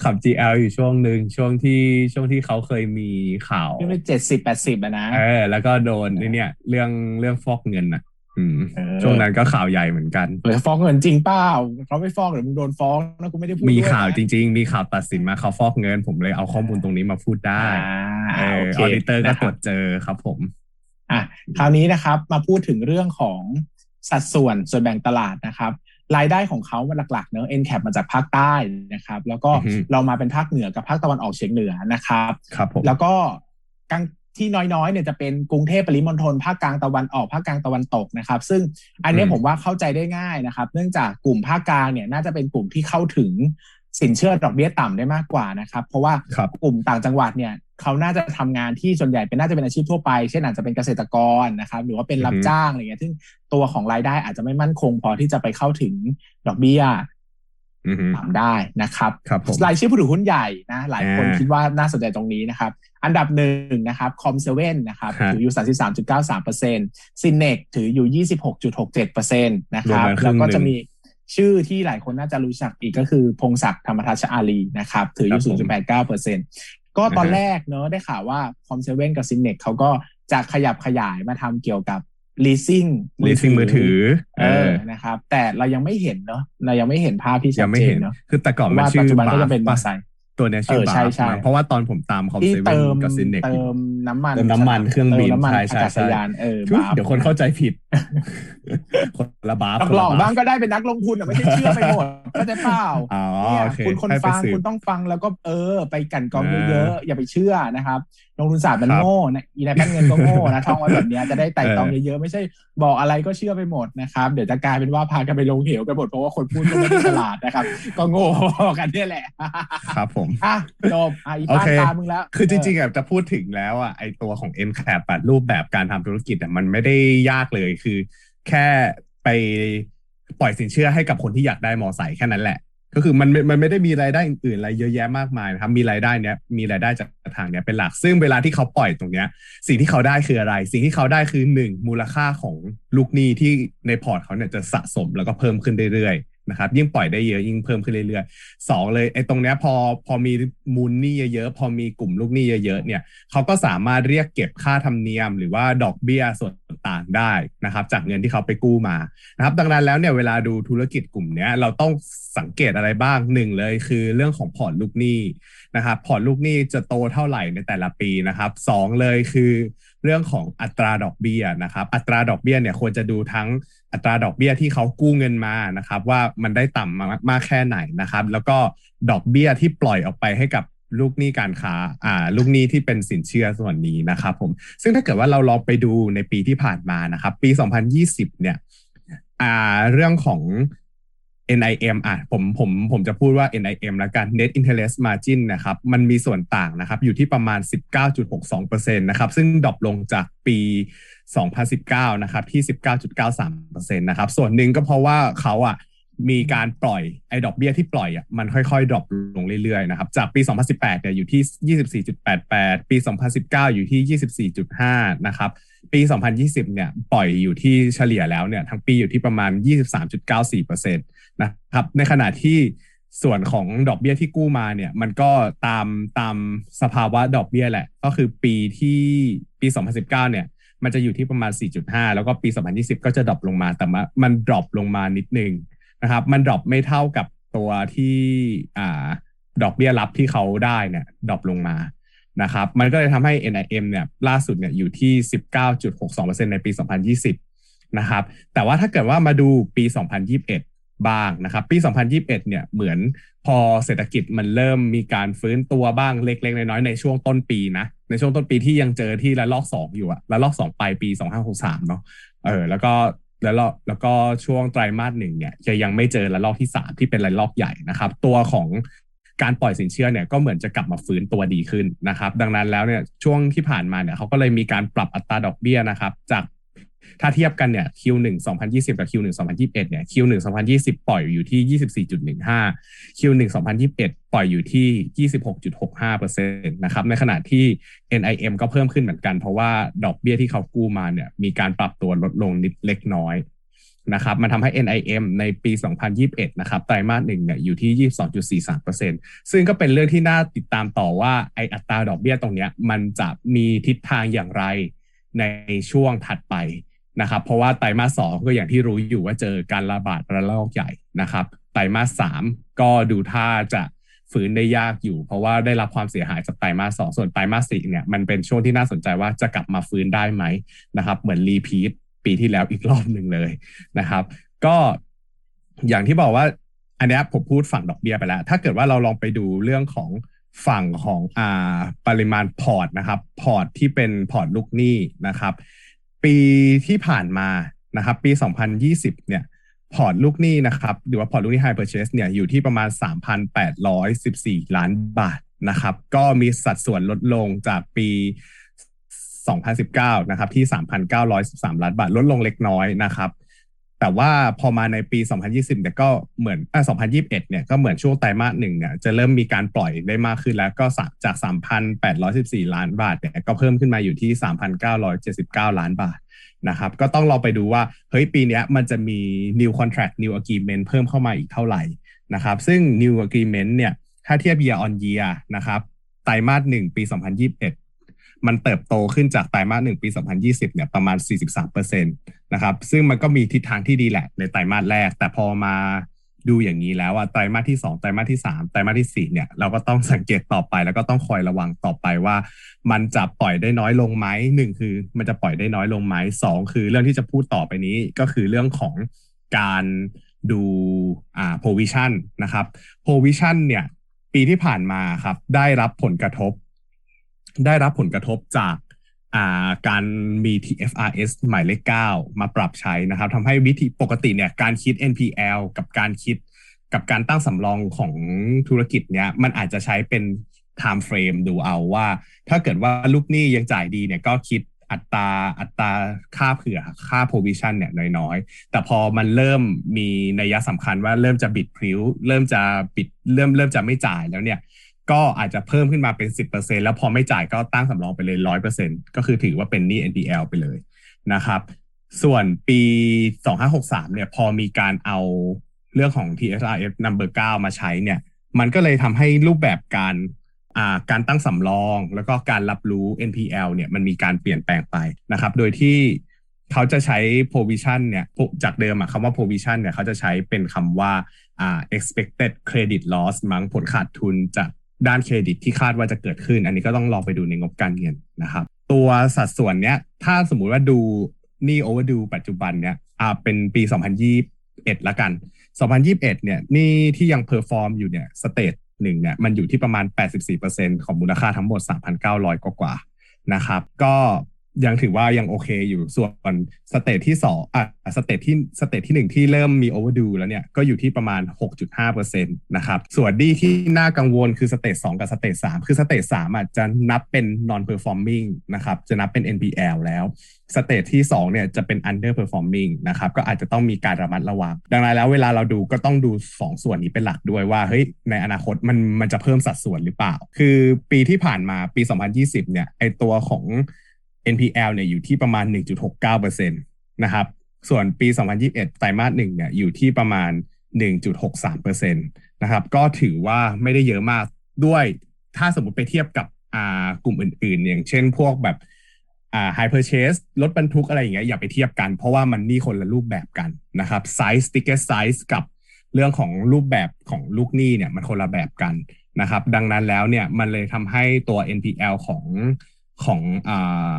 ขับ GL อยู่ช่วงหนึ่งช่วงที่ช่วงที่เขาเคยมีข่าวที่เป็นเจ็ดสิบแปดสิบอะนะเออแล้วก็โดนไอ้เนี่ย เรื่องเรื่องฟอกเงินอะอืมเออช่วงนั้นก็ข่าวใหญ่เหมือนกันหรือฟ้องเงินจริงเปล่าเขาไม่ฟ้องหรือมึงโดนฟ้องนะกูไม่ได้พูดมีด้วยข่าวนะจริง ๆ มีข่าวตัดสินมาเขาฟอกเงิน ผมเลยเอาข้อมูลตรงนี้มาพูดได้อ่าเออโอเคออดิเตอร์ก็นะคตรรัวบจเจอครับผม อะคราวนี้นะครับมาพูดถึงเรื่องของ สัดส่วนส่วนแบ่งตลาดนะครับ รายได้ของเขามันหลักๆเนอะ NCAP มาจากภาคใต้นะครับ แล้วก็อือฮึเรามาเป็นภาคเหนือกับภาคตะวันออกเฉียงเหนือนะครับครับผมแล้วก็กลางที่น้อยๆเนี่ยจะเป็นกรุงเทพปริมณฑลภาคกลางตะวันออกภาคกลางตะวันตกนะครับ ซึ่งอันเนี้ยอืมผมว่าเข้าใจได้ง่ายนะครับ เนื่องจากกลุ่มภาคกลางเนี่ยน่าจะเป็นกลุ่มที่เข้าถึงสินเชื่อดอกเบี้ยต่ำได้มากกว่านะครับ เพราะว่าครับกลุ่มต่างจังหวัดเนี่ย เขาน่าจะทำงานที่ส่วนใหญ่เป็นน่าจะเป็นอาชีพทั่วไป เช่นอาจจะเป็นเกษตรกรนะครับ หรือว่าเป็นรับอือฮึจ้างอะไรเงี้ยซึ่งตัวของรายได้อาจจะไม่มั่นคง พอที่จะไปเข้าถึงดอกเบี้ยอือฮึถามได้นะครับครับผมรายชื่อผู้ถือหุ้นใหญ่นะ หลายคนอ่าคิดว่าน่าสนใจตรงนี้นะครับ อันดับหนึ่งนะครับคอมเซเว่นนะครับฮะถืออยู่ 33.93เปอร์เซ็นต์ซินเนกถืออยู่ 26.67เปอร์เซ็นต์นะครับรวมกันครึ่แล้วงก็หนึ่งจะมีชื่อที่หลายคนน่าจะรู้จักอีกก็คือ พงศักดิ์ธรรมทัชอาลีนะครับ ถืออครัยู่บผม0.89เปอร์เซ็นต์ ก็ตอนอ่าฮะแรกเนอะได้ข่าวว่าคอมเซเว่นกับซินเนกเขาก็จะขยับขยายมาทำเกี่ยวกับ leasing เลซิ่งมือถือ เออนะครับ แต่เรายังไม่เห็นเนาะเรายังไม่เห็นภาพที่ชัยัดงไม่เจเห็นนเนาะคือแต่ก่อนมันว่าชื่ปัจอจุบันก็บาจะเป็นมอปะเตอร์ไซค์ตัวเนี้ยชื่อเออบาใช่ร์ใช่เพราะว่าตอนผมตามคอมที่เซเว่เตินมกับซินเนกเติมน้ำมันเติมน้ำมันเครื่องบินติมน้ำมันใช่ใช่อากาศใช่ยานเออทุยบาร์เดี๋ยวคนเข้าใจผิด คนละบาร์หลอกๆบ้างก็ได้เป็นนักลงทุนอะไม่ใช่เชื่อไปหมดเข้าใจเปล่าอ๋อเนี่ยโอเคคุณคนให้ไปฟังสืบคุณต้องฟังแล้วก็เออ ไปกลันกรองอ่าเยอะๆอย่าไปเชื่อนะครับลงทุนศาสตร์มันครับโง่นะอีนายแป้นเงินก็โง่นะท่องไว้แบบเนี้ยจะได้ไต่ตองเออเยอะๆไม่ใช่บอกอะไรก็เชื่อไปหมดนะครับ เดี๋ยวจะกลายเป็นว่าพากันไปลงเหวกันหมดเพราะว่าคนพูดก็ไม่ได้ฉลาดนะครับ ก็โง่กันเนี่ยแหละ ครับผมอะจบอะอีโอปานเคตามมึงแล้ว คือจริงๆอะจะพูดถึงแล้วอะไอตัวของ n c a p อะรูปแบบการทำธุรกิจอะมันไม่ได้ยากเลยคือ แค่ไปปล่อยสินเชื่อให้กับคนที่อยากได้มอไซค์แค่นั้นแหละ ก็คือมันมันไม่ได้มีรายได้อื่นๆอะไรเยอะแยะมากมายนะครับ มีรายได้เนี้ยมีรายได้จากทางเนี้ยเป็นหลัก ซึ่งเวลาที่เขาปล่อยตรงเนี้ย สิ่งที่เขาได้คืออะไร สิ่งที่เขาได้คือหนึ่งมูลค่าของลูกหนี้ที่ในพอร์ตเขาเนี่ยจะสะสมแล้วก็เพิ่มขึ้นเรื่อยๆ นะครับยิ่งปล่อยได้เยอะยิ่งเพิ่มขึ้นเรื่อยๆสองเลยไอ้ตรงเนี้ยพอพอมีมูลหนี้เยอะๆพอมีกลุ่มลูกหนี้เยอะๆเนี่ยเขาก็สามารถเรียกเก็บค่าธรรมเนียม หรือว่าดอกเบี้ยส่วนต่างได้นะครับ จากเงินที่เขาไปกู้มานะครับดังนั้นแล้วเนี่ยเวลาดูธุรกิจกลุ่มเนี้ยเราต้องสังเกตอะไรบ้างหนึ่งเลยคือเรื่องของพอร์ตลูกหนี้นะครับพอร์ตลูกหนี้จะโตเท่าไหร่ในแต่ละปีนะครับสองเลยคือเรื่องของอัตราดอกเบี้ยนะครับ อัตราดอกเบี้ยเนี่ยควรจะดูทั้ง อัตราดอกเบี้ยที่เขากู้เงินมานะครับ ว่ามันได้ต่ำมากมากแค่ไหนนะครับ แล้วก็ดอกเบี้ยที่ปล่อยออกไปให้กับลูกหนี้การค้าอ่าลูกหนี้ที่เป็นสินเชื่อส่วนนี้นะครับผมซึ่งถ้าเกิดว่าเราลองไปดูในปีที่ผ่านมานะครับ ปี 2020 เนี่ยอ่าเรื่องของ NIM อะผมผมผมจะพูดว่า NIM แล้วกัน Net Interest Margin นะครับ มันมีส่วนต่างนะครับ อยู่ที่ประมาณ 19.62%นะครับ ซึ่งดรอปลงจากปี 2019 นะครับ ที่ 19.93%นะครับ ส่วนหนึ่งก็เพราะว่าเขาอะมีการปล่อยไอ้ดอกเบี้ยที่ปล่อยอะมันค่อยๆ ดรอปลงเรื่อยๆนะครับ จากปี 2018 เนี่ยอยู่ที่ 24.88 ปี 2019 อยู่ที่ 24.5 นะครับ ปี 2020 เนี่ยปล่อยอยู่ที่เฉลี่ยแล้วเนี่ยทั้งปีอยู่ที่ประมาณ 23.94%นะครับในขณะที่ส่วนของดอกเบี้ยที่กู้มาเนี่ยมันก็ตามตามสภาวะดอกเบี้ยแหละ ก็คือปีที่ปี 2019 เนี่ยมันจะอยู่ที่ประมาณ 4.5 แล้วก็ปี 2020 ก็จะ drop ลงมาแต่มัน drop ลงมานิดนึงนะครับมัน drop ไม่เท่ากับตัวที่อ่าดอกเบี้ยรับที่เขาได้เนี่ย drop ลงมา นะครับ มันก็เลยทำให้ NIM เนี่ยล่าสุดเนี่ยอยู่ที่ 19.62%ในปี 2020 นะครับ แต่ว่าถ้าเกิดว่ามาดูปี 2021 บ้างนะครับ ปี 2021 เนี่ยเหมือนพอเศรษฐกิจมันเริ่มมีการฟื้นตัวบ้างเล็กๆ น้อยๆในช่วงต้นปีนะ ในช่วงต้นปีที่ยังเจอที่ระลอก 2 อยู่อะระลอก2ปลายปี 2563 เนาะเออแล้วก็แล้วก็แล้วก็ช่วงไตรมาสหนึ่งเนี่ยจะยังไม่เจอระลอกที่ 3 ที่เป็นระลอกใหญ่นะครับ ตัวของ การปล่อยสินเชื่อเนี่ยก็เหมือนจะกลับมาฟื้นตัวดีขึ้นนะครับ ดังนั้นแล้วเนี่ยช่วงที่ผ่านมาเนี่ยเขาก็เลยมีการปรับอัตราดอกเบี้ยนะครับ จากถ้าเทียบกันเนี่ย Q1 2020 กับ Q1 2021 เนี่ย Q1 2020 ปล่อยอยู่ที่ 24.15 Q1 2021 ปล่อยอยู่ที่ 26.65%นะครับ ในขณะที่ NIM ก็เพิ่มขึ้นเหมือนกัน เพราะว่าดอกเบี้ยที่เขากู้มาเนี่ยมีการปรับตัวลดลงนิดเล็กน้อย นะครับมันทำให้ NIM ในปี 2021 นะครับไตรมาสหนึ่งเนี่ยอยู่ที่ 22.43%ซึ่งก็เป็นเรื่องที่น่าติดตามต่อว่าไออัตราดอกเบี้ยตรงเนี้ยมันจะมีทิศทางอย่างไรในช่วงถัดไปนะครับ เพราะว่าไตรมาสสองก็อย่างที่รู้อยู่ว่าเจอการระบาดระลอกใหญ่นะครับไตรมาสสามก็ดูท่าจะฟื้นได้ยากอยู่ เพราะว่าได้รับความเสียหายจากไตรมาสสองส่วนไตรมาสสี่เนี่ยมันเป็นช่วงที่น่าสนใจว่าจะกลับมาฟื้นได้ไหมนะครับ เหมือน repeat ปีที่แล้วอีกรอบหนึ่งเลยนะครับ ก็อย่างที่บอกว่า อันนี้ผมพูดฝั่งดอกเบี้ยไปแล้ว ถ้าเกิดว่าเราลองไปดูเรื่องของฝั่งของอ่าปริมาณพอร์ตนะครับ พอร์ตที่เป็นพอร์ตลูกหนี้นะครับ ปีที่ผ่านมานะครับ ปี 2020 เนี่ยพอร์ตลูกหนี้นะครับหรือว่าพอร์ตลูกหนี้ High Purchase เนี่ยอยู่ที่ประมาณ 3,814 ล้านบาทนะครับ ก็มีสัดส่วนลดลงจากปี 2019 นะครับที่ 3,913 ล้านบาทลดลงเล็กน้อยนะครับ แต่ว่าพอมาในปี 2020เนี่ยก็เหมือนอ่า2021 เนี่ยก็เหมือนช่วงไตรมาสหนึ่งเนี่ยจะเริ่มมีการปล่อยได้มากขึ้นแล้วก็จาก 3,814 ล้านบาทเนี่ยก็เพิ่มขึ้นมาอยู่ที่ 3,979 ล้านบาทนะครับก็ต้องลองไปดูว่าเฮ้ยปีนี้มันจะมี new contract new agreement เพิ่มเข้ามาอีกเท่าไหร่นะครับ ซึ่ง new agreement เนี่ยถ้าเทียบ year on year นะครับไตรมาสหนึ่งปี 2021 มันเติบโตขึ้นจากไตรมาสหนึ่งปี 2020 เนี่ยประมาณ 43%นะครับ ซึ่งมันก็มีทิศทางที่ดีแหละในไตรมาสแรก แต่พอมาดูอย่างนี้แล้วอะไตรมาสที่ 2 ไตรมาสที่ 3 ไตรมาสที่ 4 เนี่ยเราก็ต้องสังเกตต่อไป แล้วก็ต้องคอยระวังต่อไปว่า มันจะปล่อยได้น้อยลงไหมหนึ่งคือมันจะปล่อยได้น้อยลงไหมสองคือเรื่องที่จะพูดต่อไปนี้ก็คือเรื่องของการดูอ่า provision นะครับ provision เนี่ยปีที่ผ่านมาครับได้รับผลกระทบ ได้รับผลกระทบจากาการมี TFRS หมายเลข 9 มาปรับใช้นะครับทำให้วิธีปกติเนี่ยการคิด NPL กับการคิดกับการตั้งสำรองของธุรกิจเนี่ยมันอาจจะใช้เป็น time frame ดูเอาว่า ถ้าเกิดว่าลูกหนี้ยังจ่ายดีเนี่ยก็คิดอัตราอัตราค่าเผื่อค่า provision เนี่ยน้อยๆ แต่พอมันเริ่มมีนัยสำคัญว่าเริ่มจะบิดพริ้ว เริ่มจะบิดเริ่มเริ่มจะไม่จ่ายแล้วเนี่ย ก็อาจจะเพิ่มขึ้นมาเป็น 10%แล้วพอไม่จ่ายก็ตั้งสำรองไปเลย 100%ก็คือถือว่าเป็นหนี้ NPL ไปเลยนะครับ ส่วนปี 2563 เนี่ยพอมีการเอาเรื่องของ TSRF number 9 มาใช้เนี่ย มันก็เลยทำให้รูปแบบการการตั้งสำรอง แล้วก็การรับรู้ NPL เนี่ยมันมีการเปลี่ยนแปลงไปนะครับ โดยที่เขาจะใช้ provision เนี่ยจากเดิมอะคำว่า provision เนี่ยเขาจะใช้เป็นคำว่า expected credit loss มั้งผลขาดทุนจาก ด้านเครดิตที่คาดว่าจะเกิดขึ้น อันนี้ก็ต้องรอไปดูในงบการเงินนะครับ ตัวสัดส่วนเนี้ย ถ้าสมมุติว่าดูหนี้ overdue ปัจจุบันเนี้ยอ่าเป็นปี 2021ละกัน 2021เนี่ยหนี้ที่ยัง perform อยู่เนี่ย stage หนึ่งเนี่ยมันอยู่ที่ประมาณ 84%ของมูลค่าทั้งหมด 3,900 กว่ากว่านะครับ ก็ ยังถือว่ายังโอเคอยู่ส่วน stage ที่สองอะ stage ที่ stage ที่หนึ่งที่เริ่มมี overdue แล้วเนี่ยก็อยู่ที่ประมาณ 6.5%นะครับส่วนหนี้ที่น่ากังวลคือ stage สองกับ stage สามคือ stage สามอะจะนับเป็น non performing นะครับจะนับเป็น NPL แล้วสเตทที่2เนี่ยจะเป็น under performing นะครับก็อาจจะต้องมีการระมัดระวัง ดังนั้นแล้วเวลาเราดูก็ต้องดู 2 ส่วนนี้เป็นหลักด้วยว่าเฮ้ยในอนาคตมันมันจะเพิ่มสัดส่วนหรือเปล่า คือปีที่ผ่านมาปี 2020เนี่ยไอตัวของ NPL เนี่ยอยู่ที่ประมาณ 1.69%นะครับ ส่วนปี 2021 ไตรมาสหนึ่งเนี่ยอยู่ที่ประมาณ 1.63%นะครับ ก็ถือว่าไม่ได้เยอะมากด้วยถ้าสมมติไปเทียบกับอ่ากลุ่มอื่นๆ อย่างเช่นพวกแบบอ่า high purchase รถบรรทุกอะไรอย่างเงี้ยอย่าไปเทียบกัน เพราะว่ามันนี่คนละรูปแบบกันนะครับ size ticket size กับเรื่องของรูปแบบของลูกหนี้เนี่ยมันคนละแบบกันนะครับ ดังนั้นแล้วเนี่ยมันเลยทำให้ตัว NPL ของ ของอ่า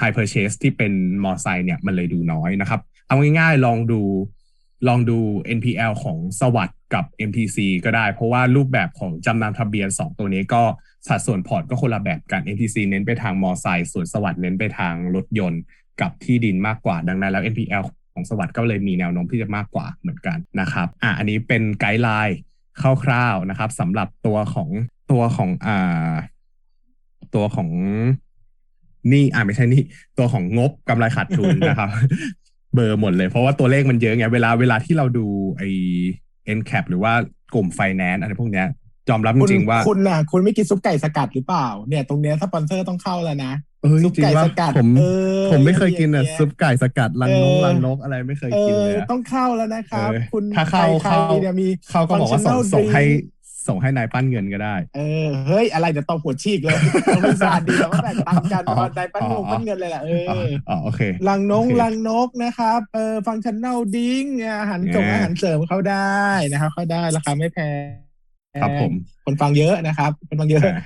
high purchase ที่เป็นมอไซค์เนี่ยมันเลยดูน้อยนะครับ เอาง่ายๆลองดูลองดู NPL ของ SAWAD กับ MTC ก็ได้ เพราะว่ารูปแบบของจำนำทะเบียน 2 ตัวนี้ก็สัดส่วนพอร์ตก็คนละแบบกัน MTC เน้นไปทางมอไซค์ส่วน SAWAD เน้นไปทางรถยนต์กับที่ดินมากกว่าดังนั้นแล้ว NPL ของสวัสด์ก็เลยมีแนวโน้มที่จะมากกว่าเหมือนกันนะครับอะอันนี้เป็น guideline คร่าวๆนะครับสำหรับตัวของตัวของอ่าตัวของ นี่อ่าไม่ใช่นี่ตัวของงบกำไรขาดทุนนะครับ เบอร์หมดเลย เพราะว่าตัวเลขมันเยอะไงเวลาเวลาที่เราดูไอ NCAP หรือว่ากลุ่มไฟแนนซ์อะไรพวกเนี้ยยอมรับจริงๆว่าคุณน่ะ คุณไม่กินซุปไก่สกัดหรือเปล่า เนี่ยตรงเนี้ยสปอนเซอร์ต้องเข้าแล้วนะเออจซุปริงไก่ๆว่าสกัดผมเออผมไม่เคยกินอะอย่างเงี้ยซุปไก่สกัดลังนกเออลังนกอะไรไม่เคยเอกินอเลยอะต้องเข้าแล้วนะครับเออคุณถ้าเข้าใครเข้าๆเนี่ยมีเขาก็บอกว่าส่ง functional ส่งให้ drink ส่งให้นายปั้นเงินก็ได้ เออ เฮ้ย อะไรเดี๋ยวตบหัวฉีกเลยเราไม่สาดดีแล้วก็แบ่งตังค์กันอ๋อตอนใดปั้นงงอ๋อปั้นเงินเลยแหละเออ๋อออ๋อโอเคลังนงโอเคลังนกนะครับ เออฟังชันแนลดิ้งอาหารส่งอ่าอาหารเสริมเข้าได้นะครับเข้าได้ราคาไม่แพง ครับผมคนฟังเยอะนะครับคนฟังเยอะอ่า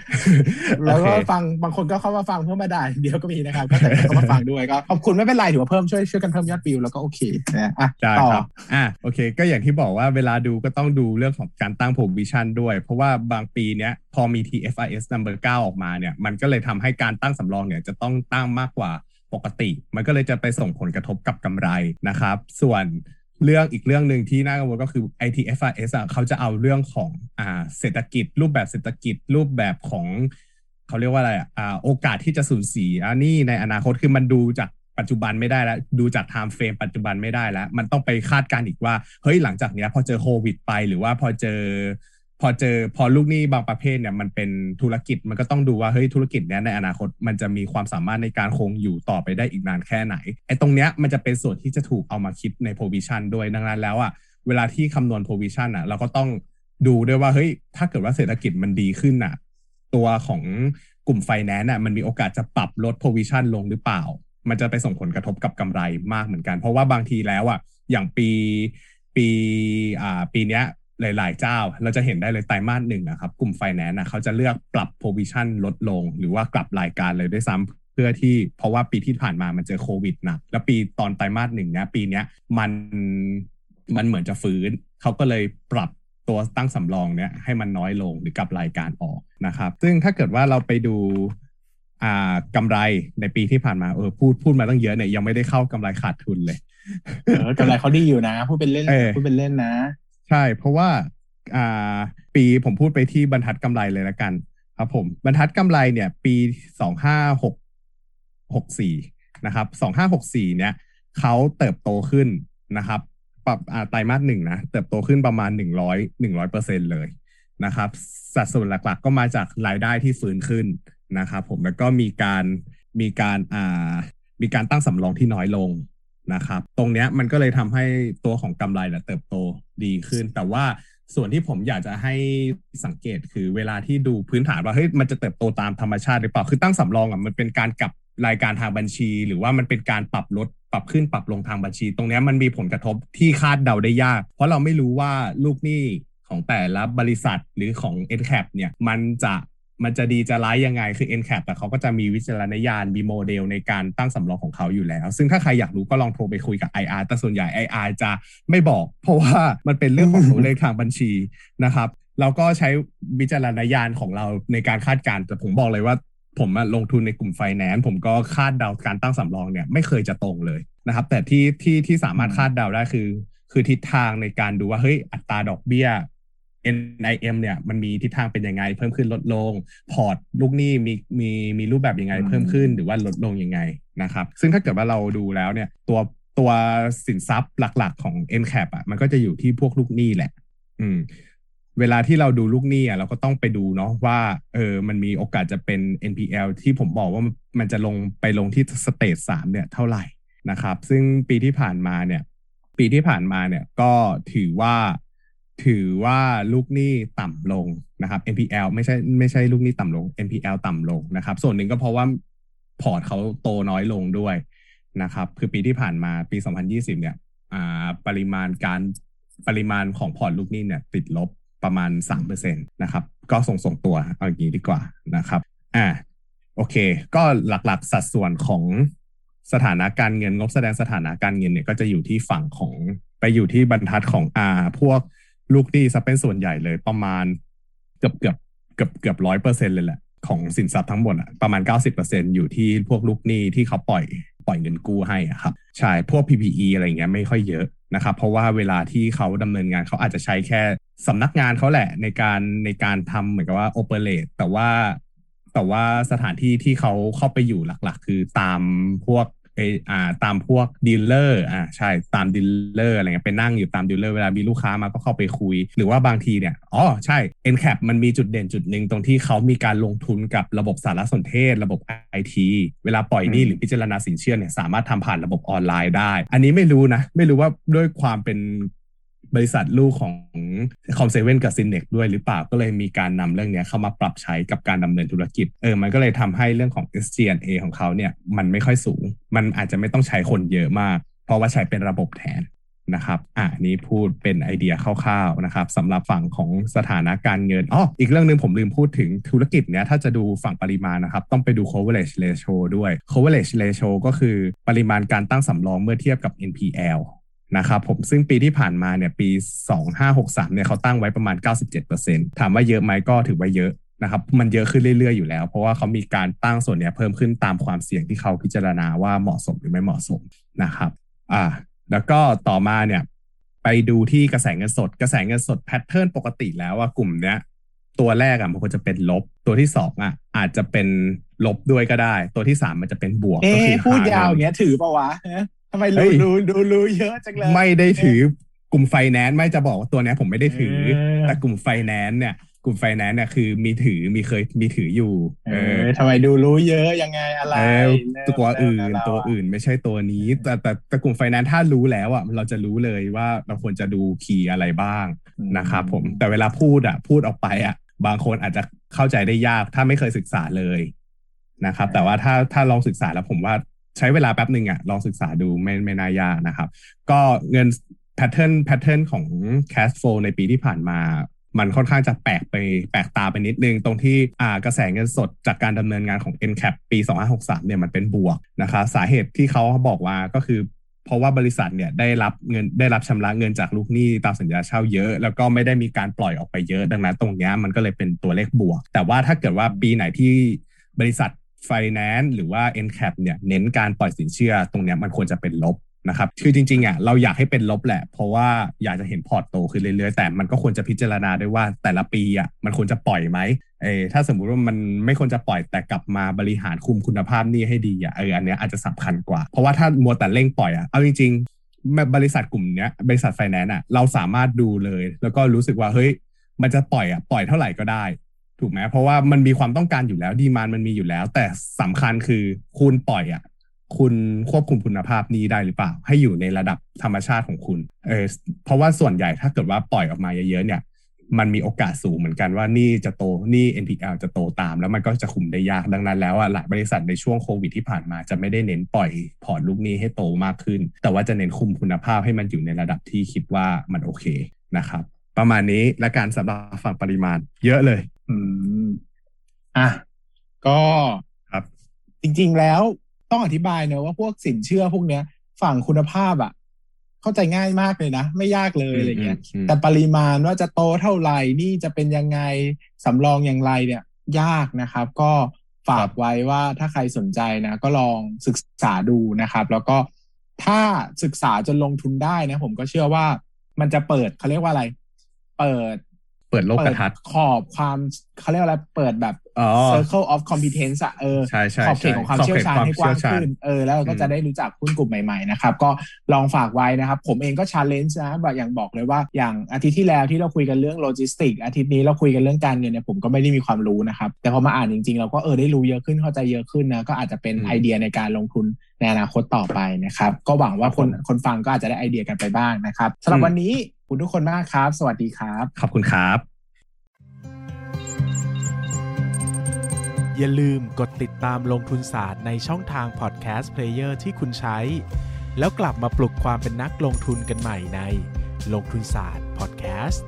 แล้วก็โอเคฟังบางคนก็เข้ามาฟังเพื่อมาด่าอย่างเดียวก็มีนะครับ ก็แต่ก็เข้ามาฟังด้วยก็ขอบคุณไม่เป็นไรถือว่าเพิ่มช่วยช่วยกันเพิ่มยอดวิวแล้วก็โอเคนะอะได้ต่อครับอะโอเค ก็อย่างที่บอกว่าเวลาดูก็ต้องดูเรื่องของการตั้ง provision ด้วย เพราะว่าบางปีเนี้ยพอมี TFRS number 9ออกมาเนี่ยมันก็เลยทำให้การตั้งสำรองเนี่ยจะต้องตั้งมากกว่าปกติ มันก็เลยจะไปส่งผลกระทบกับกำไรนะครับ ส่วน เรื่องอีกเรื่องหนึ่งที่น่ากังวลก็คือ ITFRS อะเขาจะเอาเรื่องของอ่าเศรษฐกิจ รูปแบบเศรษฐกิจรูปแบบของเขาเรียกว่าอะไรอ่าโอกาสที่จะสูญเสียนี่ในอนาคตคือมันดูจากปัจจุบันไม่ได้แล้ว ดูจากไทม์เฟรมปัจจุบันไม่ได้แล้ว มันต้องไปคาดการณ์อีกว่า เฮ้ยหลังจากเนี้ยพอเจอโควิดไปหรือว่าพอเจอ อเจอพอลูกหนี้บางประเภทเนี่ยมันเป็นธุรกิจมันก็ต้องดูว่าเฮ้ยธุรกิจเนี้ยในอนาคตมันจะมีความสามารถในการคงอยู่ต่อไปได้อีกนานแค่ไหนไอ้ตรงเนี้ยมันจะเป็นส่วนที่จะถูกเอามาคิดใน provision ด้วยดังนั้นแล้วอะเวลาที่คำนวณ provision อะเราก็ต้องดูด้วยว่าเฮ้ยถ้าเกิดว่าเศรษฐกิจมันดีขึ้นอะตัวของกลุ่มไฟแนนซ์อะมันมีโอกาสจะปรับลด provision ลงหรือเปล่า มันจะไปส่งผลกระทบกับกำไรมากเหมือนกัน เพราะว่าบางทีแล้วอะอย่างปีปีอ่าปีเนี้ย หลาย ๆ เจ้า เราจะเห็นได้เลยไตรมาสหนึ่งนะครับ กลุ่มไฟแนนซ์นะเขาจะเลือกปรับ provision ลดลง หรือว่ากลับรายการเลยด้วยซ้ำเพื่อที่เพราะว่าปีที่ผ่านมามันเจอโควิดหนักแล้วปีตอนไตรมาสหนึ่งเนี้ยปีเนี้ยมันมันเหมือนจะฟื้น เขาก็เลยปรับตัวตั้งสำรองเนี้ยให้มันน้อยลงหรือกลับรายการออกนะครับ ซึ่งถ้าเกิดว่าเราไปดูอ่ากำไรในปีที่ผ่านมาเออพูดพูดมาตั้งเยอะเนี่ยยังไม่ได้เข้ากำไรขาดทุนเลย เออกำไรเขาดีอยู่นะ พูดเป็นเล่นเออพูดเป็นเล่นนะ ใช่ เพราะว่าอ่าปีผมพูดไปที่บรรทัดกำไรเลยละกัน ครับผม บรรทัดกำไรเนี่ย ปีสองห้าหกหกสี่นะครับสองห้าหกสี่เนี่ยเขาเติบโตขึ้นนะครับ ปรับอ่าไตรมาสหนึ่งนะเติบโตขึ้นประมาณหนึ่งร้อยหนึ่งร้อยเปอร์เซ็นเลยนะครับ สัดส่วนหลักๆ ก็มาจากรายได้ที่ฟื้นขึ้นนะครับ ผมแล้วก็มีการมีการอ่ามีการตั้งสำรองที่น้อยลง นะครับ ตรงเนี้ยมันก็เลยทำให้ตัวของกำไรเนี่ยเติบโตดีขึ้น แต่ว่าส่วนที่ผมอยากจะให้สังเกตคือเวลาที่ดูพื้นฐานว่าเฮ้ยมันจะเติบโตตามธรรมชาติหรือเปล่าคือตั้งสำรองอะมันเป็นการกลับรายการทางบัญชี หรือว่ามันเป็นการปรับลดปรับขึ้นปรับลงทางบัญชี ตรงนี้มันมีผลกระทบที่คาดเดาได้ยาก เพราะเราไม่รู้ว่าลูกหนี้ของแต่ละบริษัทหรือของ n c a p เนี่ยมันจะ มันจะดีจะร้ายยังไง คือ n c a p แต่เขาก็จะมีวิจารณญาณมีโมเดลในการตั้งสำรองของเขาอยู่แล้ว ซึ่งถ้าใครอยากรู้ก็ลองโทรไปคุยกับ IR แต่ส่วนใหญ่ IR จะไม่บอก เพราะว่ามันเป็นเรื่องของตัวเลขทางบัญชีนะครับ เราก็ใช้วิจารณญาณของเราในการคาดการณ์แต่ผมบอกเลยว่า ผมลงทุนในกลุ่มไฟแนนซ์ผมก็คาดเดาการตั้งสำรองเนี่ยไม่เคยจะตรงเลยนะครับ แต่ที่ที่ที่สามารถคาดเดาได้คือ คือทิศทางในการดูว่าเฮ้ยอัตราดอกเบี้ย NIM เนี่ยมันมีทิศทางเป็นยังไง เพิ่มขึ้นลดลง พอร์ตลูกหนี้มีมีมีรูปแบบยังไงอืมเพิ่มขึ้นหรือว่าลดลงยังไงนะครับซึ่งถ้าเกิดว่าเราดูแล้วเนี่ยตัวตัวสินทรัพย์หลัก ๆ ของ NCAP อะมันก็จะอยู่ที่พวกลูกหนี้แหละ อืม เวลาที่เราดูลูกหนี้อะเราก็ต้องไปดูเนาะว่าเออมันมีโอกาสจะเป็น NPL ที่ผมบอกว่ามันมันจะลงไปลงที่ stage สามเนี่ยเท่าไหร่นะครับ ซึ่งปีที่ผ่านมาเนี่ย ปีที่ผ่านมาเนี่ยก็ถือว่า ถือว่าลูกหนี้ต่ำลงนะครับ NPL ไม่ใช่ไม่ใช่ลูกหนี้ต่ำลง NPL ต่ำลงนะครับ ส่วนหนึ่งก็เพราะว่าพอร์ตเขาโตน้อยลงด้วยนะครับ คือปีที่ผ่านมาปี 2020 เนี่ยอ่าปริมาณการปริมาณของพอร์ตลูกหนี้เนี่ย ติดลบประมาณ 3%นะครับ ก็ส่งส่งตัวเอาอย่างนี้ดีกว่านะครับ อ่าโอเค ก็หลักๆสัดส่วนของสถานะการเงินงบแสดงสถานะการเงินเนี่ยก็จะอยู่ที่ฝั่งของไปอยู่ที่บรรทัดของอ่าพวก ลูกหนี้ซะเป็นส่วนใหญ่เลยประมาณเกือบเกือบเกือบเกือบร้อยเปอร์เซ็นเลยแหละ ของสินทรัพย์ทั้งหมดอะประมาณ 90%อยู่ที่พวกลูกหนี้ที่เขาปล่อยปล่อยเงินกู้ให้อะครับใช่พวก PPE อะไรเงี้ยไม่ค่อยเยอะนะครับเพราะว่าเวลาที่เขาดำเนินงานเขาอาจจะใช้แค่สำนักงานเขาแหละในการในการทำเหมือนกับว่า operate แต่ว่าแต่ว่าสถานที่ที่เขาเข้าไปอยู่หลัก ๆ คือตามพวก เอออ่าตามพวก dealer อ่าใช่ตาม dealer อะไรเงี้ยไปนั่งอยู่ตาม dealer เวลามีลูกค้ามาก็เข้าไปคุย หรือว่าบางทีเนี่ยอ๋อใช่ NCAP มันมีจุดเด่นจุดหนึ่งตรงที่เขามีการลงทุนกับระบบสารสนเทศ ระบบ IT เวลาปล่อยหนี้อืมหรือพิจารณาสินเชื่อเนี่ยสามารถทำผ่านระบบออนไลน์ได้ อันนี้ไม่รู้นะ ไม่รู้ว่าด้วยความเป็น บริษัทลูกของคอมเซเว่นกับซินเนกด้วยหรือเปล่าก็เลยมีการนำเรื่องนี้เข้ามาปรับใช้กับการดำเนินธุรกิจเออมันก็เลยทำให้เรื่องของ SG&A ของเขาเนี่ยมันไม่ค่อยสูง มันอาจจะไม่ต้องใช้คนเยอะมาก เพราะว่าใช้เป็นระบบแทนนะครับ อะนี้พูดเป็นไอเดียคร่าวๆนะครับสำหรับฝั่งของสถานะการเงินอ๋ออีกเรื่องหนึ่งผมลืมพูดถึงธุรกิจเนี้ยถ้าจะดูฝั่งปริมาณนะครับ ต้องไปดู coverage ratio ด้วย coverage ratio ก็คือปริมาณการตั้งสำรองเมื่อเทียบกับ NPL นะครับผมซึ่งปีที่ผ่านมาเนี่ยปี 2563เนี่ยเขาตั้งไว้ประมาณ 97%ถามว่าเยอะไหมก็ถือว่าเยอะนะครับมันเยอะขึ้นเรื่อยๆอยู่แล้ว เพราะว่าเขามีการตั้งส่วนเนี้ยเพิ่มขึ้นตามความเสี่ยงที่เขาพิจารณาว่าเหมาะสมหรือไม่เหมาะสมนะครับอ่าแล้วก็ต่อมาเนี่ยไปดูที่กระแสเงินสด กระแสเงินสดแพทเทิร์นปกติแล้วว่ากลุ่มเนี้ยตัวแรกอะมันควรจะเป็นลบ ตัวที่สองอะอาจจะเป็นลบด้วยก็ได้ ตัวที่สามมันจะเป็นบวกก็คือพูดยาวเงี้ยถือปะวะ ทำไมเฮ้รู้ยรู้ดูรู้เยอะจังเลย ไม่ได้ถือกลุ่มไฟแนนซ์ไม่จะบอกว่าตัวเนี้ยผมไม่ได้ถือเออแต่กลุ่มไฟแนนซ์เนี่ยกลุ่มไฟแนนซ์เนี่ยคือมีถือมีเคยมีถืออยู่ เอเอออทำไมดูรู้เยอะยังไงอะไรเออเริ่มตัวอื่นเริ่มแล้ตัวอะอื่นไม่ใช่ตัวนี้ แต่แต่แต่กลุ่มไฟแนนซ์ถ้ารู้แล้วอะเราจะรู้เลยว่าเราควรจะดูคีย์อะไรบ้างนะครับผมแต่เวลาพูดอะ พูดออกไปอะ บางคนอาจจะเข้าใจได้ยากถ้าไม่เคยศึกษาเลยนะครับ แต่ว่าถ้าถ้าลองศึกษาแล้วผมว่า ใช้เวลาแป๊บหนึ่งอะลองศึกษาดูไม่ไม่น่ายากนะครับ ก็เงิน pattern pattern ของ cash flow ในปีที่ผ่านมา มันค่อนข้างจะแปลกไปแปลกตาไปนิดนึง ตรงที่อ่ากระแสเงินสดจากการดำเนินงานของ NCAP ปี 2563 เนี่ยมันเป็นบวกนะครับสาเหตุที่เขาบอกว่าก็คือเพราะว่าบริษัทเนี่ยได้รับเงินได้รับชำระเงินจากลูกหนี้ตามสัญญาเช่าเยอะ แล้วก็ไม่ได้มีการปล่อยออกไปเยอะ ดังนั้นตรงเนี้ยมันก็เลยเป็นตัวเลขบวก แต่ว่าถ้าเกิดว่าปีไหนที่บริษัท Finance หรือว่า NCAP เนี่ยเน้นการปล่อยสินเชื่อตรงเนี้ยมันควรจะเป็นลบนะครับคือจริงๆอะเราอยากให้เป็นลบแหละ เพราะว่าอยากจะเห็นพอร์ตโตขึ้นเรื่อยๆ แต่มันก็ควรจะพิจารณาด้วยว่าแต่ละปีอะมันควรจะปล่อยไหมเออถ้าสมมุติว่ามันไม่ควรจะปล่อยแต่กลับมาบริหารคุมคุณภาพหนี้ให้ดีอะเอออันเนี้ยอาจจะสำคัญกว่า เพราะว่าถ้ามัวแต่เร่งปล่อยอะเอาจริงๆ บริษัทกลุ่มเนี้ยบริษัทไฟแนนซ์อะเราสามารถดูเลย แล้วก็รู้สึกว่าเฮ้ยมันจะปล่อยอะปล่อยเท่าไหร่ก็ได้ ถูกไหมเพราะว่ามันมีความต้องการอยู่แล้วดีมานมันมีอยู่แล้ว แต่สำคัญคือคุณปล่อยอะคุณควบคุมคุณภาพนี้ได้หรือเปล่า ให้อยู่ในระดับธรรมชาติของคุณเออเพราะว่าส่วนใหญ่ถ้าเกิดว่าปล่อยออกมาเยอะๆเนี่ย มันมีโอกาสสูงเหมือนกันว่านี่จะโตนี่ NPL จะโตตาม แล้วมันก็จะคุมได้ยากดังนั้นแล้วอะหลายบริษัทในช่วงโควิดที่ผ่านมาจะไม่ได้เน้นปล่อยพอร์ตลูกนี้ให้โตมากขึ้น แต่ว่าจะเน้นคุมคุณภาพให้มันอยู่ในระดับที่คิดว่ามันโอเคนะครับประมาณนี้และการสำหรับฝั่งปริมาณเยอะเลย อืม อะ ก็ครับ จริงๆแล้วต้องอธิบายเนอะว่าพวกสินเชื่อพวกเนี้ย ฝั่งคุณภาพอะ เข้าใจง่ายมากเลยนะ ไม่ยากเลยอะไรเงี้ยอืมแต่ปริมาณว่าจะโตเท่าไหร่นี่จะเป็นยังไงสำรองอย่างไรเนี่ย ยากนะครับ ก็ฝากไว้ว่าถ้าใครสนใจนะ ก็ลองศึกษาดูนะครับ แล้วก็ถ้าศึกษาจนลงทุนได้นะ ผมก็เชื่อว่ามันจะเปิดเขาเรียกว่าอะไร เปิด เปิดโลกเปิทัศน์ขอบความเขาเรียกว่าอะไรเปิดแบบอ๋อ circle of competence อะเออใช่ใช่ขอบเขตของความใช่เชี่ยวชาญให้กว้างขอบเขตความเชี่ยวชาญขึ้นเออแล้วเราก็อืมจะได้รู้จักหุ้นกลุ่มใหม่ๆนะครับ ก็ลองฝากไว้นะครับ ผมเองก็ challenge นะแบบอย่างบอกเลยว่าอย่างอาทิตย์ที่แล้วที่เราคุยกันเรื่องโลจิสติกอาทิตย์นี้เราคุยกันเรื่องการเงินเนี่ยผมก็ไม่ได้มีความรู้นะครับ แต่พอมาอ่านจริงๆ เราก็เออได้รู้เยอะขึ้นเข้าใจเยอะขึ้นนะก็อาจจะเป็นไอเดียในการลงทุนในอนาคตต่อไปนะครับ ก็หวังว่าคนคนฟังก็อาจจะได้ไอเดียกันไปบ้างนะครับสำหรับวันนี้ขอบ คุณทุกคนมากครับ สวัสดีครับ ขอบคุณครับ อย่าลืมกดติดตามลงทุนศาสตร์ในช่องทาง podcast player ที่คุณใช้ แล้วกลับมาปลุกความเป็นนักลงทุนกันใหม่ในลงทุนศาสตร์พอดแคสต์